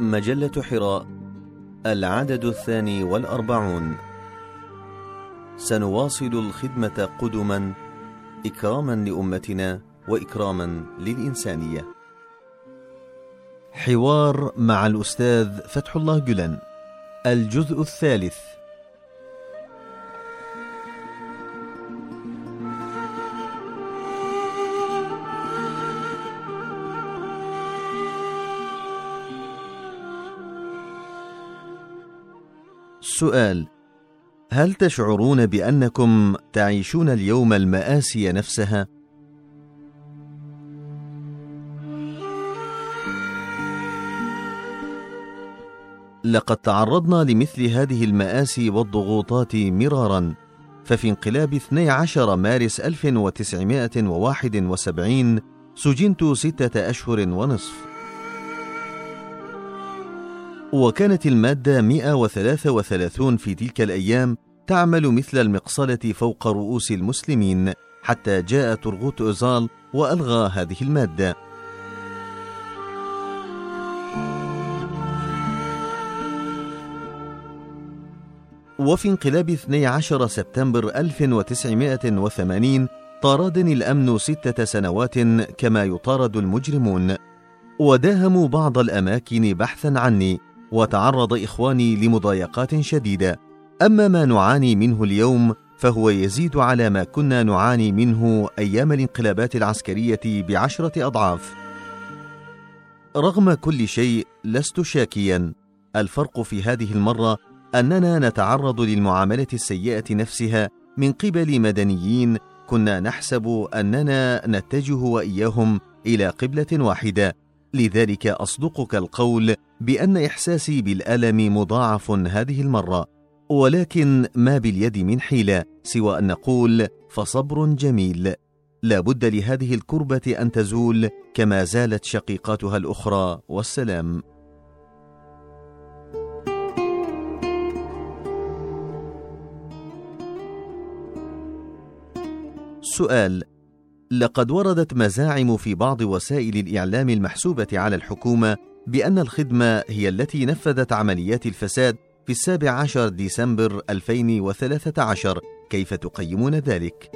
مجلة حراء العدد الثاني والأربعون. سنواصل الخدمة قدما إكراما لأمتنا وإكراما للإنسانية. حوار مع الأستاذ فتح الله جلن الجزء الثالث. سؤال هل تشعرون بأنكم تعيشون اليوم المآسي نفسها؟ لقد تعرضنا لمثل هذه المآسي والضغوطات مرارا ففي انقلاب 12 مارس 1971 سجنت ستة أشهر ونصف. وكانت المادة 133 في تلك الأيام تعمل مثل المقصلة فوق رؤوس المسلمين حتى جاء ترغوت أوزال وألغى هذه المادة. وفي انقلاب 12 سبتمبر 1980 طاردني الأمن ستة سنوات كما يطارد المجرمون. وداهموا بعض الأماكن بحثا عني. وتعرض إخواني لمضايقات شديدة. أما ما نعاني منه اليوم فهو يزيد على ما كنا نعاني منه أيام الانقلابات العسكرية بعشرة أضعاف. رغم كل شيء لست شاكيا. الفرق في هذه المرة أننا نتعرض للمعاملة السيئة نفسها من قبل مدنيين كنا نحسب أننا نتجه وإياهم إلى قبلة واحدة. لذلك أصدقك القول بأن إحساسي بالألم مضاعف هذه المرة ولكن ما باليد من حيلة سوى أن نقول فصبر جميل. لا بد لهذه الكربة أن تزول كما زالت شقيقاتها الأخرى والسلام. سؤال لقد وردت مزاعم في بعض وسائل الإعلام المحسوبة على الحكومة بأن الخدمة هي التي نفذت عمليات الفساد في السابع عشر ديسمبر 2013 كيف تقيمون ذلك؟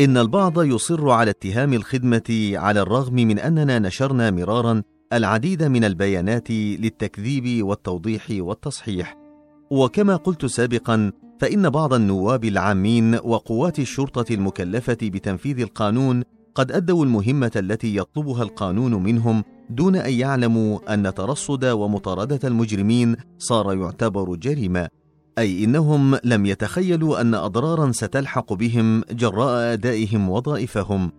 إن البعض يصر على اتهام الخدمة على الرغم من أننا نشرنا مرارا العديد من البيانات للتكذيب والتوضيح والتصحيح وكما قلت سابقا فإن بعض النواب العامين وقوات الشرطة المكلفة بتنفيذ القانون قد أدوا المهمة التي يطلبها القانون منهم دون أن يعلموا أن ترصد ومطاردة المجرمين صار يعتبر جريمة، أي إنهم لم يتخيلوا أن أضرارا ستلحق بهم جراء أدائهم وظائفهم.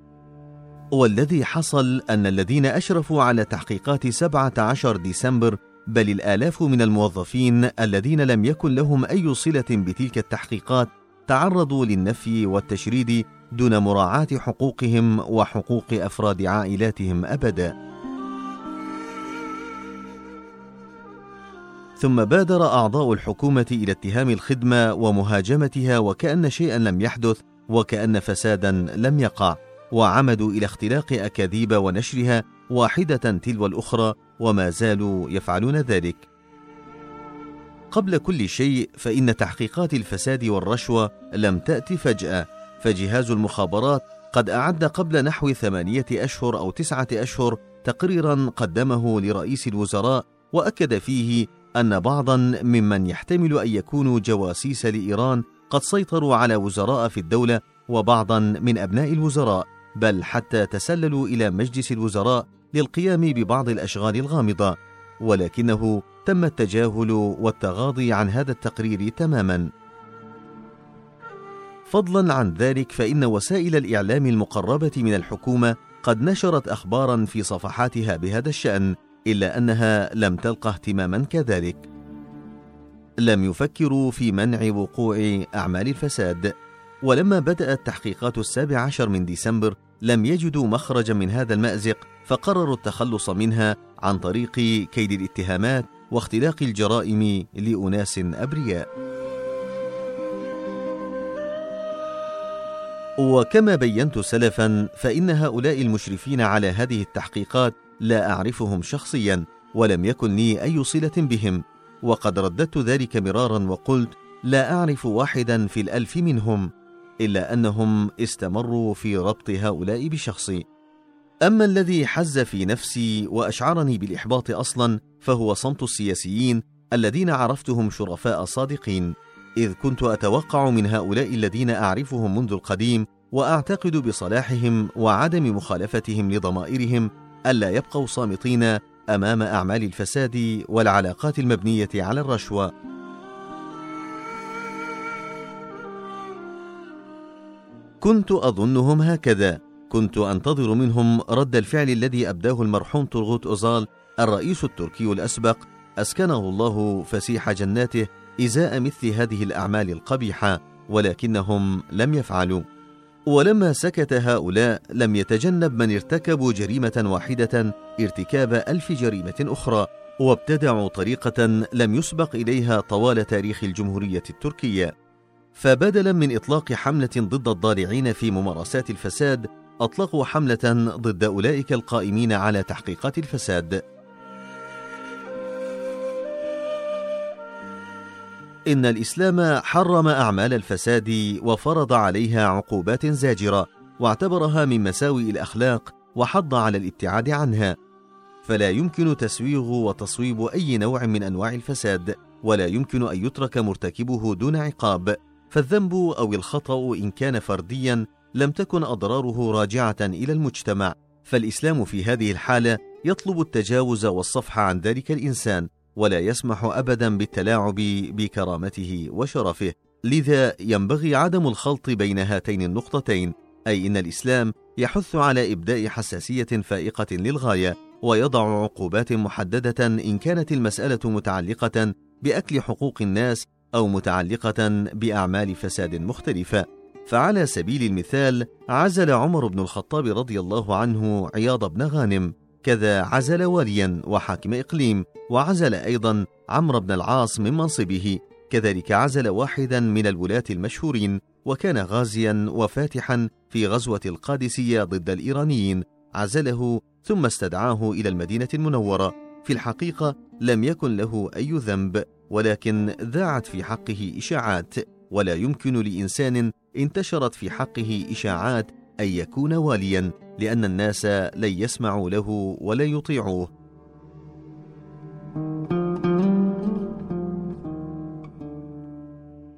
والذي حصل أن الذين أشرفوا على تحقيقات 17 ديسمبر بل الآلاف من الموظفين الذين لم يكن لهم أي صلة بتلك التحقيقات تعرضوا للنفي والتشريد دون مراعاة حقوقهم وحقوق أفراد عائلاتهم أبدا. ثم بادر أعضاء الحكومة إلى اتهام الخدمة ومهاجمتها وكأن شيئا لم يحدث وكأن فسادا لم يقع وعمدوا إلى اختلاق أكاذيب ونشرها واحدة تلو الأخرى وما زالوا يفعلون ذلك. قبل كل شيء فإن تحقيقات الفساد والرشوة لم تات فجأة فجهاز المخابرات قد أعد قبل نحو ثمانية أشهر أو تسعة أشهر تقريرا قدمه لرئيس الوزراء وأكد فيه أن بعضا ممن يحتمل أن يكونوا جواسيس لإيران قد سيطروا على وزراء في الدولة وبعضا من أبناء الوزراء بل حتى تسللوا إلى مجلس الوزراء للقيام ببعض الأشغال الغامضة. ولكنه تم التجاهل والتغاضي عن هذا التقرير تماما. فضلا عن ذلك فإن وسائل الإعلام المقربة من الحكومة قد نشرت اخبارا في صفحاتها بهذا الشأن إلا أنها لم تلقى اهتماما كذلك. لم يفكروا في منع وقوع أعمال الفساد. ولما بدات تحقيقات السابع عشر من ديسمبر لم يجدوا مخرجا من هذا المأزق فقرروا التخلص منها عن طريق كيد الاتهامات واختلاق الجرائم لأناس أبرياء. وكما بينت سلفا فإن هؤلاء المشرفين على هذه التحقيقات لا أعرفهم شخصيا ولم يكن لي أي صلة بهم. وقد رددت ذلك مرارا وقلت لا أعرف واحدا في الألف منهم إلا أنهم استمروا في ربط هؤلاء بشخصي. أما الذي حز في نفسي وأشعرني بالإحباط أصلا فهو صمت السياسيين الذين عرفتهم شرفاء صادقين. إذ كنت أتوقع من هؤلاء الذين أعرفهم منذ القديم وأعتقد بصلاحهم وعدم مخالفتهم لضمائرهم ألا يبقوا صامتين أمام أعمال الفساد والعلاقات المبنية على الرشوة. كنت أظنهم هكذا. كنت أنتظر منهم رد الفعل الذي أبداه المرحوم طرغوت أوزال الرئيس التركي الأسبق أسكنه الله فسيح جناته إزاء مثل هذه الأعمال القبيحة ولكنهم لم يفعلوا. ولما سكت هؤلاء لم يتجنب من ارتكبوا جريمة واحدة ارتكاب ألف جريمة أخرى وابتدعوا طريقة لم يسبق إليها طوال تاريخ الجمهورية التركية. فبدلا من إطلاق حملة ضد الضالعين في ممارسات الفساد أطلقوا حملة ضد أولئك القائمين على تحقيقات الفساد. إن الإسلام حرم أعمال الفساد وفرض عليها عقوبات زاجرة واعتبرها من مساوئ الأخلاق وحض على الابتعاد عنها. فلا يمكن تسويغ وتصويب أي نوع من أنواع الفساد ولا يمكن أن يترك مرتكبه دون عقاب. فالذنب أو الخطأ إن كان فرديا لم تكن أضراره راجعة إلى المجتمع فالإسلام في هذه الحالة يطلب التجاوز والصفح عن ذلك الإنسان ولا يسمح ابدا بالتلاعب بكرامته وشرفه. لذا ينبغي عدم الخلط بين هاتين النقطتين أي إن الإسلام يحث على إبداء حساسية فائقة للغاية ويضع عقوبات محددة إن كانت المسألة متعلقة بأكل حقوق الناس أو متعلقة بأعمال فساد مختلفة. فعلى سبيل المثال عزل عمر بن الخطاب رضي الله عنه عياض بن غانم كذا عزل واليا وحاكم إقليم وعزل أيضا عمرو بن العاص من منصبه كذلك عزل واحدا من الولاة المشهورين وكان غازيا وفاتحا في غزوة القادسية ضد الإيرانيين عزله ثم استدعاه إلى المدينة المنورة. في الحقيقة لم يكن له أي ذنب ولكن ذاعت في حقه إشاعات ولا يمكن لإنسان انتشرت في حقه إشاعات أن يكون واليا لأن الناس لن يسمعوا له ولا يطيعوه.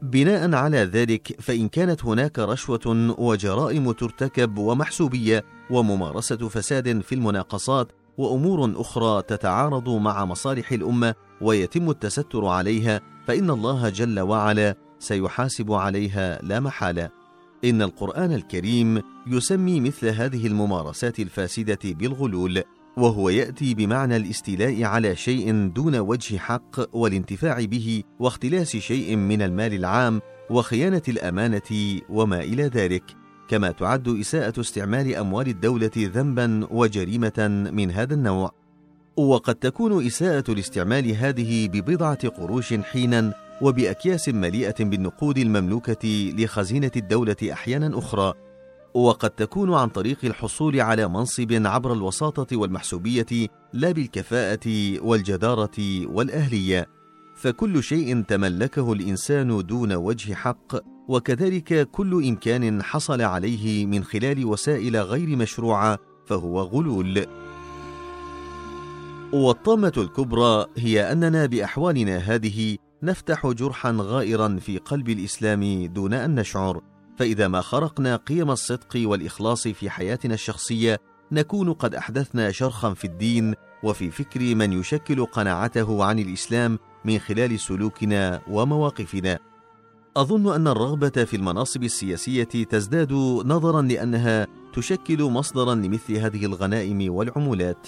بناء على ذلك فإن كانت هناك رشوة وجرائم ترتكب ومحسوبية وممارسة فساد في المناقصات وأمور أخرى تتعارض مع مصالح الأمة ويتم التستر عليها فإن الله جل وعلا سيحاسب عليها لا محالة إن القرآن الكريم يسمي مثل هذه الممارسات الفاسدة بالغلول، وهو يأتي بمعنى الاستيلاء على شيء دون وجه حق والانتفاع به واختلاس شيء من المال العام وخيانة الأمانة وما إلى ذلك، كما تعد إساءة استعمال أموال الدولة ذنبا وجريمة من هذا النوع. وقد تكون إساءة الاستعمال هذه ببضعة قروش حينا وبأكياس مليئة بالنقود المملوكة لخزينة الدولة أحيانا أخرى وقد تكون عن طريق الحصول على منصب عبر الوساطة والمحسوبية لا بالكفاءة والجدارة والأهلية. فكل شيء تملكه الإنسان دون وجه حق وكذلك كل إمكان حصل عليه من خلال وسائل غير مشروعة فهو غلول. والطامة الكبرى هي أننا بأحوالنا هذه نفتح جرحا غائرا في قلب الإسلام دون أن نشعر. فإذا ما خرقنا قيم الصدق والإخلاص في حياتنا الشخصية نكون قد أحدثنا شرخا في الدين وفي فكر من يشكل قناعته عن الإسلام من خلال سلوكنا ومواقفنا. أظن أن الرغبة في المناصب السياسية تزداد نظرا لأنها تشكل مصدرا لمثل هذه الغنائم والعمولات.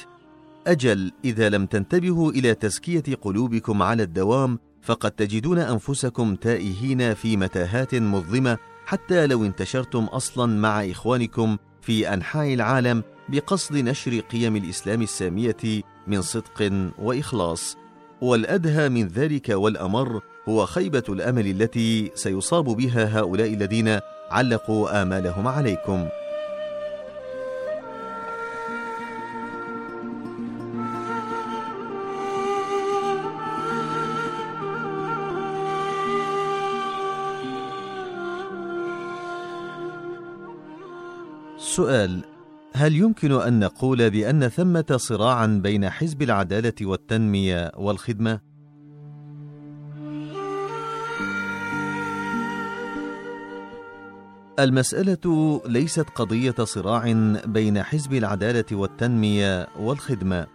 أجل إذا لم تنتبهوا إلى تزكية قلوبكم على الدوام فقد تجدون أنفسكم تائهين في متاهات مظلمة حتى لو انتشرتم أصلا مع إخوانكم في أنحاء العالم بقصد نشر قيم الإسلام السامية من صدق وإخلاص. والأدهى من ذلك والأمر هو خيبة الأمل التي سيصاب بها هؤلاء الذين علقوا آمالهم عليكم. سؤال هل يمكن أن نقول بأن ثمة صراعا بين حزب العدالة والتنمية والخدمة؟ المسألة ليست قضية صراع بين حزب العدالة والتنمية والخدمة.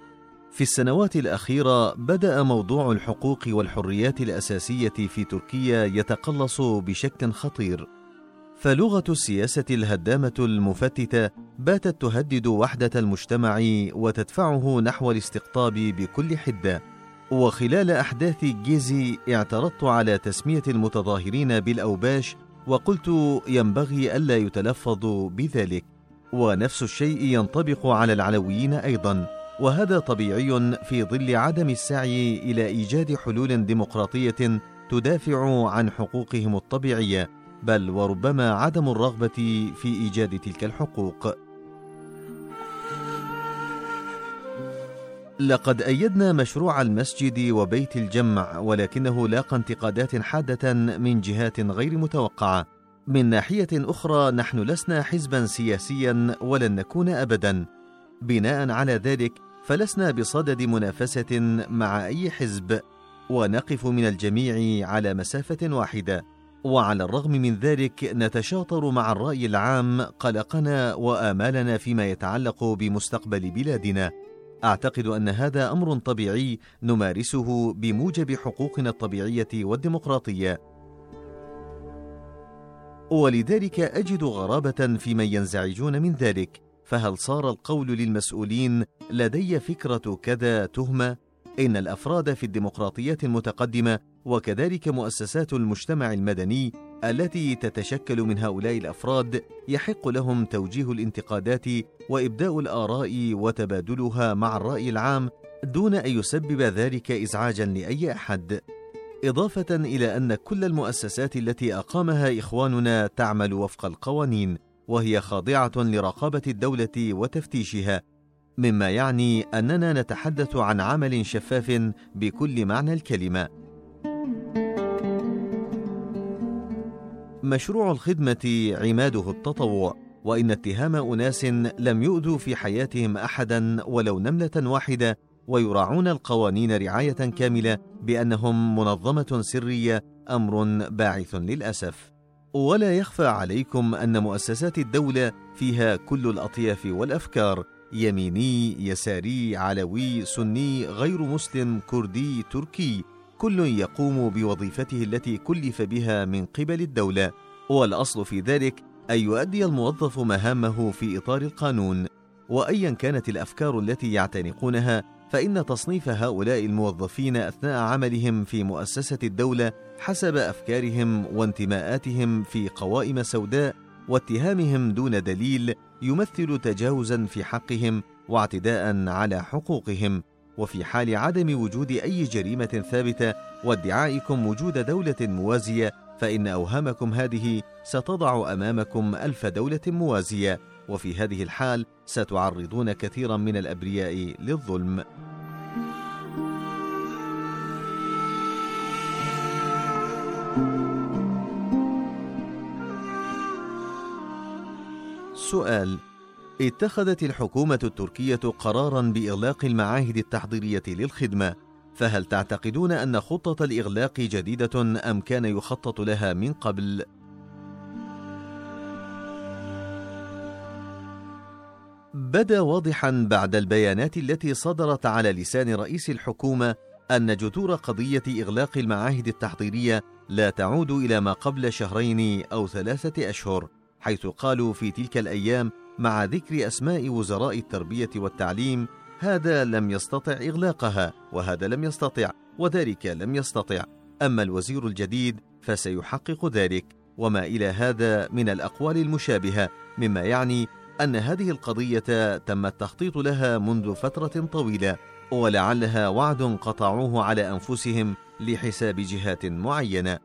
في السنوات الأخيرة بدأ موضوع الحقوق والحريات الأساسية في تركيا يتقلص بشكل خطير. فلغة السياسة الهدامة المفتتة باتت تهدد وحدة المجتمع وتدفعه نحو الاستقطاب بكل حدة. وخلال أحداث جيزي اعترضت على تسمية المتظاهرين بالأوباش وقلت ينبغي ألا يتلفظوا بذلك. ونفس الشيء ينطبق على العلويين أيضا. وهذا طبيعي في ظل عدم السعي إلى إيجاد حلول ديمقراطية تدافع عن حقوقهم الطبيعية. بل وربما عدم الرغبة في إيجاد تلك الحقوق. لقد أيدنا مشروع المسجد وبيت الجمع ولكنه لاقى انتقادات حادة من جهات غير متوقعة. من ناحية أخرى نحن لسنا حزبا سياسيا ولن نكون ابدا. بناء على ذلك فلسنا بصدد منافسة مع أي حزب. ونقف من الجميع على مسافة واحدة. وعلى الرغم من ذلك نتشاطر مع الرأي العام قلقنا وآمالنا فيما يتعلق بمستقبل بلادنا. أعتقد أن هذا أمر طبيعي نمارسه بموجب حقوقنا الطبيعية والديمقراطية. ولذلك أجد غرابة في من ينزعجون من ذلك. فهل صار القول للمسؤولين لدي فكرة كذا تهمة؟ إن الأفراد في الديمقراطيات المتقدمة وكذلك مؤسسات المجتمع المدني التي تتشكل من هؤلاء الأفراد يحق لهم توجيه الانتقادات وإبداء الآراء وتبادلها مع الرأي العام دون أن يسبب ذلك ازعاجا لأي أحد. إضافة إلى أن كل المؤسسات التي أقامها إخواننا تعمل وفق القوانين وهي خاضعة لرقابة الدولة وتفتيشها مما يعني أننا نتحدث عن عمل شفاف بكل معنى الكلمة. مشروع الخدمة عماده التطوع وإن اتهام أناس لم يؤذوا في حياتهم احدا ولو نملة واحدة ويراعون القوانين رعاية كاملة بأنهم منظمة سرية أمر باعث للأسف. ولا يخفى عليكم أن مؤسسات الدولة فيها كل الأطياف والأفكار يميني يساري علوي سني غير مسلم كردي تركي كل يقوم بوظيفته التي كلف بها من قبل الدولة والأصل في ذلك أن يؤدي الموظف مهامه في إطار القانون. وايا كانت الأفكار التي يعتنقونها فإن تصنيف هؤلاء الموظفين أثناء عملهم في مؤسسة الدولة حسب أفكارهم وانتماءاتهم في قوائم سوداء واتهامهم دون دليل يمثل تجاوزا في حقهم واعتداء على حقوقهم. وفي حال عدم وجود أي جريمة ثابتة وادعائكم وجود دولة موازية فإن أوهامكم هذه ستضع أمامكم ألف دولة موازية وفي هذه الحال ستعرضون كثيرا من الأبرياء للظلم. سؤال اتخذت الحكومة التركية قرارا بإغلاق المعاهد التحضيرية للخدمة، فهل تعتقدون أن خطة الإغلاق جديدة أم كان يخطط لها من قبل؟ بدا واضحا بعد البيانات التي صدرت على لسان رئيس الحكومة أن جذور قضية إغلاق المعاهد التحضيرية لا تعود إلى ما قبل شهرين أو ثلاثة أشهر، حيث قالوا في تلك الأيام مع ذكر أسماء وزراء التربية والتعليم هذا لم يستطع إغلاقها وهذا لم يستطع وذلك لم يستطع. أما الوزير الجديد فسيحقق ذلك. وما إلى هذا من الأقوال المشابهة مما يعني أن هذه القضية تم التخطيط لها منذ فترة طويلة ولعلها وعد قطعوه على أنفسهم لحساب جهات معينة.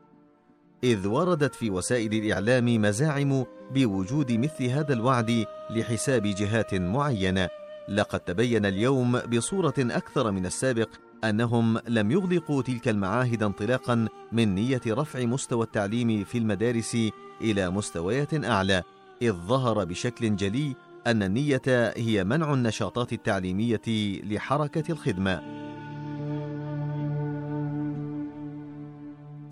إذ وردت في وسائل الإعلام مزاعم بوجود مثل هذا الوعد لحساب جهات معينة لقد تبين اليوم بصورة أكثر من السابق أنهم لم يغلقوا تلك المعاهد انطلاقا من نية رفع مستوى التعليم في المدارس إلى مستويات أعلى إذ ظهر بشكل جلي أن النية هي منع النشاطات التعليمية لحركة الخدمة.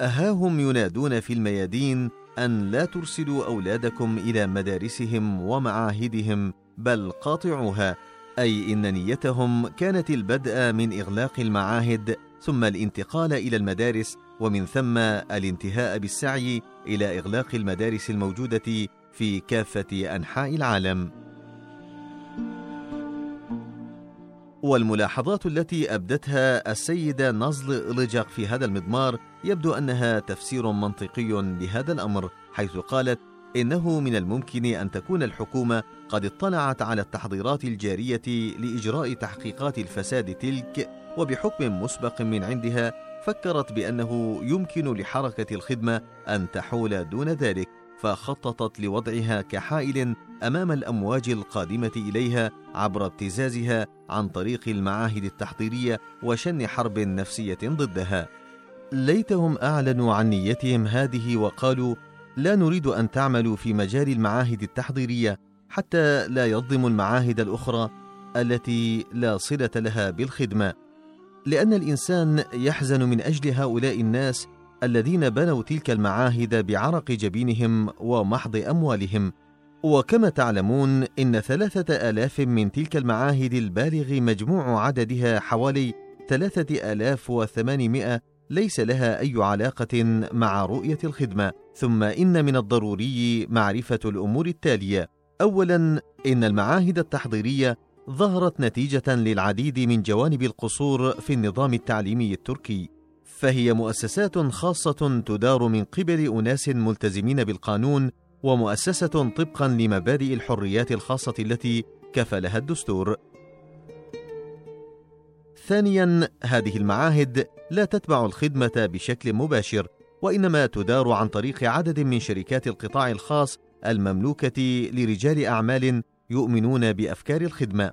أهاهم ينادون في الميادين أن لا ترسلوا أولادكم إلى مدارسهم ومعاهدهم بل قاطعوها، أي إن نيتهم كانت البدء من إغلاق المعاهد ثم الانتقال إلى المدارس ومن ثم الانتهاء بالسعي إلى إغلاق المدارس الموجودة في كافة أنحاء العالم. والملاحظات التي أبدتها السيدة نزل لجق في هذا المضمار يبدو أنها تفسير منطقي لهذا الأمر حيث قالت إنه من الممكن أن تكون الحكومة قد اطلعت على التحضيرات الجارية لإجراء تحقيقات الفساد تلك وبحكم مسبق من عندها فكرت بأنه يمكن لحركة الخدمة أن تحول دون ذلك فخططت لوضعها كحائل أمام الأمواج القادمة إليها عبر ابتزازها عن طريق المعاهد التحضيرية وشن حرب نفسية ضدها. ليتهم أعلنوا عن نيتهم هذه وقالوا لا نريد أن تعملوا في مجال المعاهد التحضيرية حتى لا يظلموا المعاهد الأخرى التي لا صلة لها بالخدمة لأن الإنسان يحزن من أجل هؤلاء الناس الذين بنوا تلك المعاهد بعرق جبينهم ومحض أموالهم. وكما تعلمون إن ثلاثة آلاف من تلك المعاهد البالغ مجموع عددها حوالي ثلاثة آلاف وثمانمائة ليس لها أي علاقة مع رؤية الخدمة. ثم إن من الضروري معرفة الأمور التالية. أولا إن المعاهد التحضيرية ظهرت نتيجة للعديد من جوانب القصور في النظام التعليمي التركي. فهي مؤسسات خاصة تدار من قبل أناس ملتزمين بالقانون ومؤسسة طبقا لمبادئ الحريات الخاصة التي كفلها الدستور. ثانيا هذه المعاهد لا تتبع الخدمة بشكل مباشر وإنما تدار عن طريق عدد من شركات القطاع الخاص المملوكة لرجال أعمال يؤمنون بأفكار الخدمة.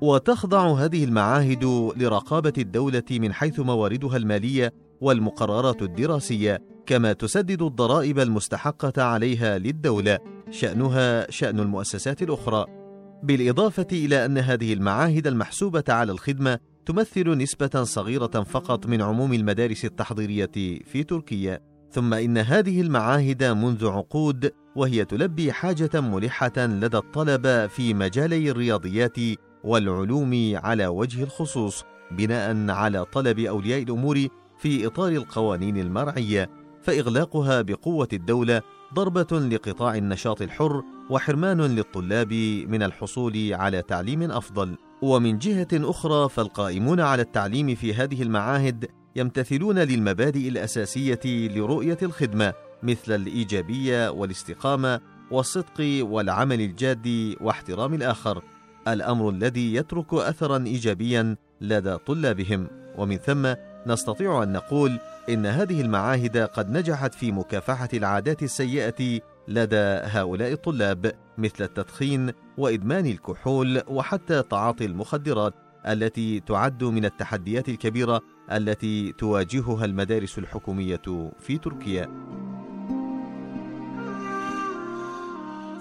وتخضع هذه المعاهد لرقابة الدولة من حيث مواردها المالية والمقررات الدراسية كما تسدد الضرائب المستحقة عليها للدولة شأنها شأن المؤسسات الأخرى بالإضافة إلى أن هذه المعاهد المحسوبة على الخدمة تمثل نسبة صغيرة فقط من عموم المدارس التحضيرية في تركيا ثم إن هذه المعاهد منذ عقود وهي تلبي حاجة ملحة لدى الطلبة في مجالي الرياضيات والعلوم على وجه الخصوص بناء على طلب أولياء الأمور في إطار القوانين المرعية فإغلاقها بقوة الدولة ضربة لقطاع النشاط الحر وحرمان للطلاب من الحصول على تعليم أفضل. ومن جهة أخرى فالقائمون على التعليم في هذه المعاهد يمتثلون للمبادئ الأساسية لرؤية الخدمة مثل الإيجابية والاستقامة والصدق والعمل الجاد واحترام الآخر. الأمر الذي يترك اثرا ايجابيا لدى طلابهم. ومن ثم نستطيع أن نقول إن هذه المعاهد قد نجحت في مكافحة العادات السيئة لدى هؤلاء الطلاب مثل التدخين وإدمان الكحول وحتى تعاطي المخدرات التي تعد من التحديات الكبيرة التي تواجهها المدارس الحكومية في تركيا.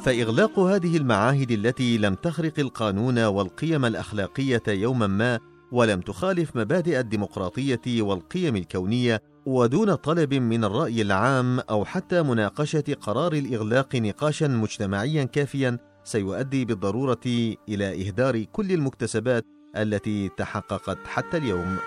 فإغلاق هذه المعاهد التي لم تخرق القانون والقيم الأخلاقية يوما ما ولم تخالف مبادئ الديمقراطية والقيم الكونية ودون طلب من الرأي العام أو حتى مناقشة قرار الإغلاق نقاشا مجتمعيا كافيا سيؤدي بالضرورة إلى إهدار كل المكتسبات التي تحققت حتى اليوم.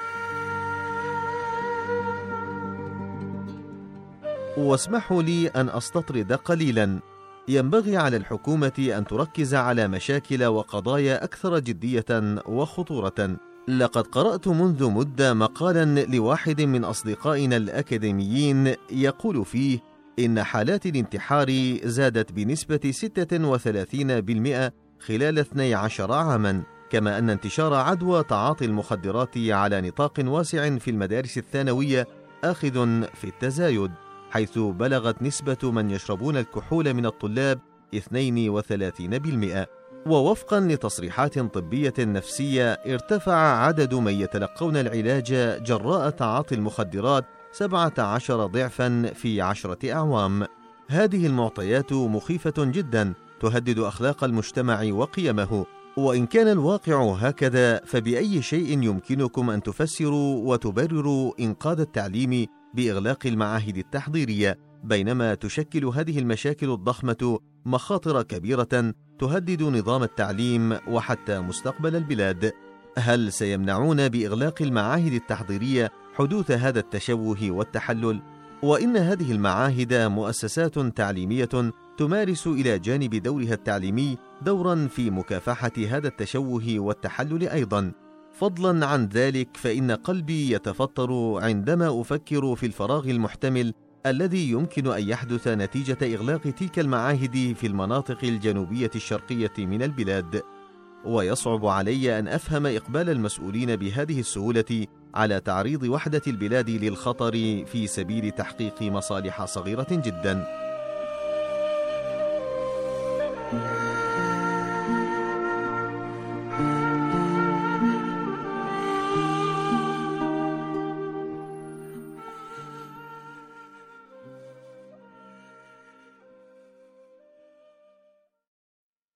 واسمحوا لي أن أستطرد قليلا ينبغي على الحكومة أن تركز على مشاكل وقضايا أكثر جدية وخطورة. لقد قرأت منذ مدة مقالا لواحد من أصدقائنا الأكاديميين يقول فيه إن حالات الانتحار زادت بنسبة 36% خلال 12 عاما، كما أن انتشار عدوى تعاطي المخدرات على نطاق واسع في المدارس الثانوية آخذ في التزايد حيث بلغت نسبة من يشربون الكحول من الطلاب 32% ووفقا لتصريحات طبية نفسية ارتفع عدد من يتلقون العلاج جراء تعاطي المخدرات 17 ضعفا في عشرة أعوام. هذه المعطيات مخيفة جدا تهدد أخلاق المجتمع وقيمه. وإن كان الواقع هكذا فبأي شيء يمكنكم أن تفسروا وتبرروا إنقاذ التعليم بإغلاق المعاهد التحضيرية؟ بينما تشكل هذه المشاكل الضخمة مخاطر كبيرة تهدد نظام التعليم وحتى مستقبل البلاد. هل سيمنعون بإغلاق المعاهد التحضيرية حدوث هذا التشوه والتحلل؟ وإن هذه المعاهد مؤسسات تعليمية تمارس إلى جانب دورها التعليمي دورا في مكافحة هذا التشوه والتحلل أيضا. فضلا عن ذلك فإن قلبي يتفطر عندما أفكر في الفراغ المحتمل الذي يمكن أن يحدث نتيجة إغلاق تلك المعاهد في المناطق الجنوبية الشرقية من البلاد. ويصعب علي أن أفهم إقبال المسؤولين بهذه السهولة على تعريض وحدة البلاد للخطر في سبيل تحقيق مصالح صغيرة جدا.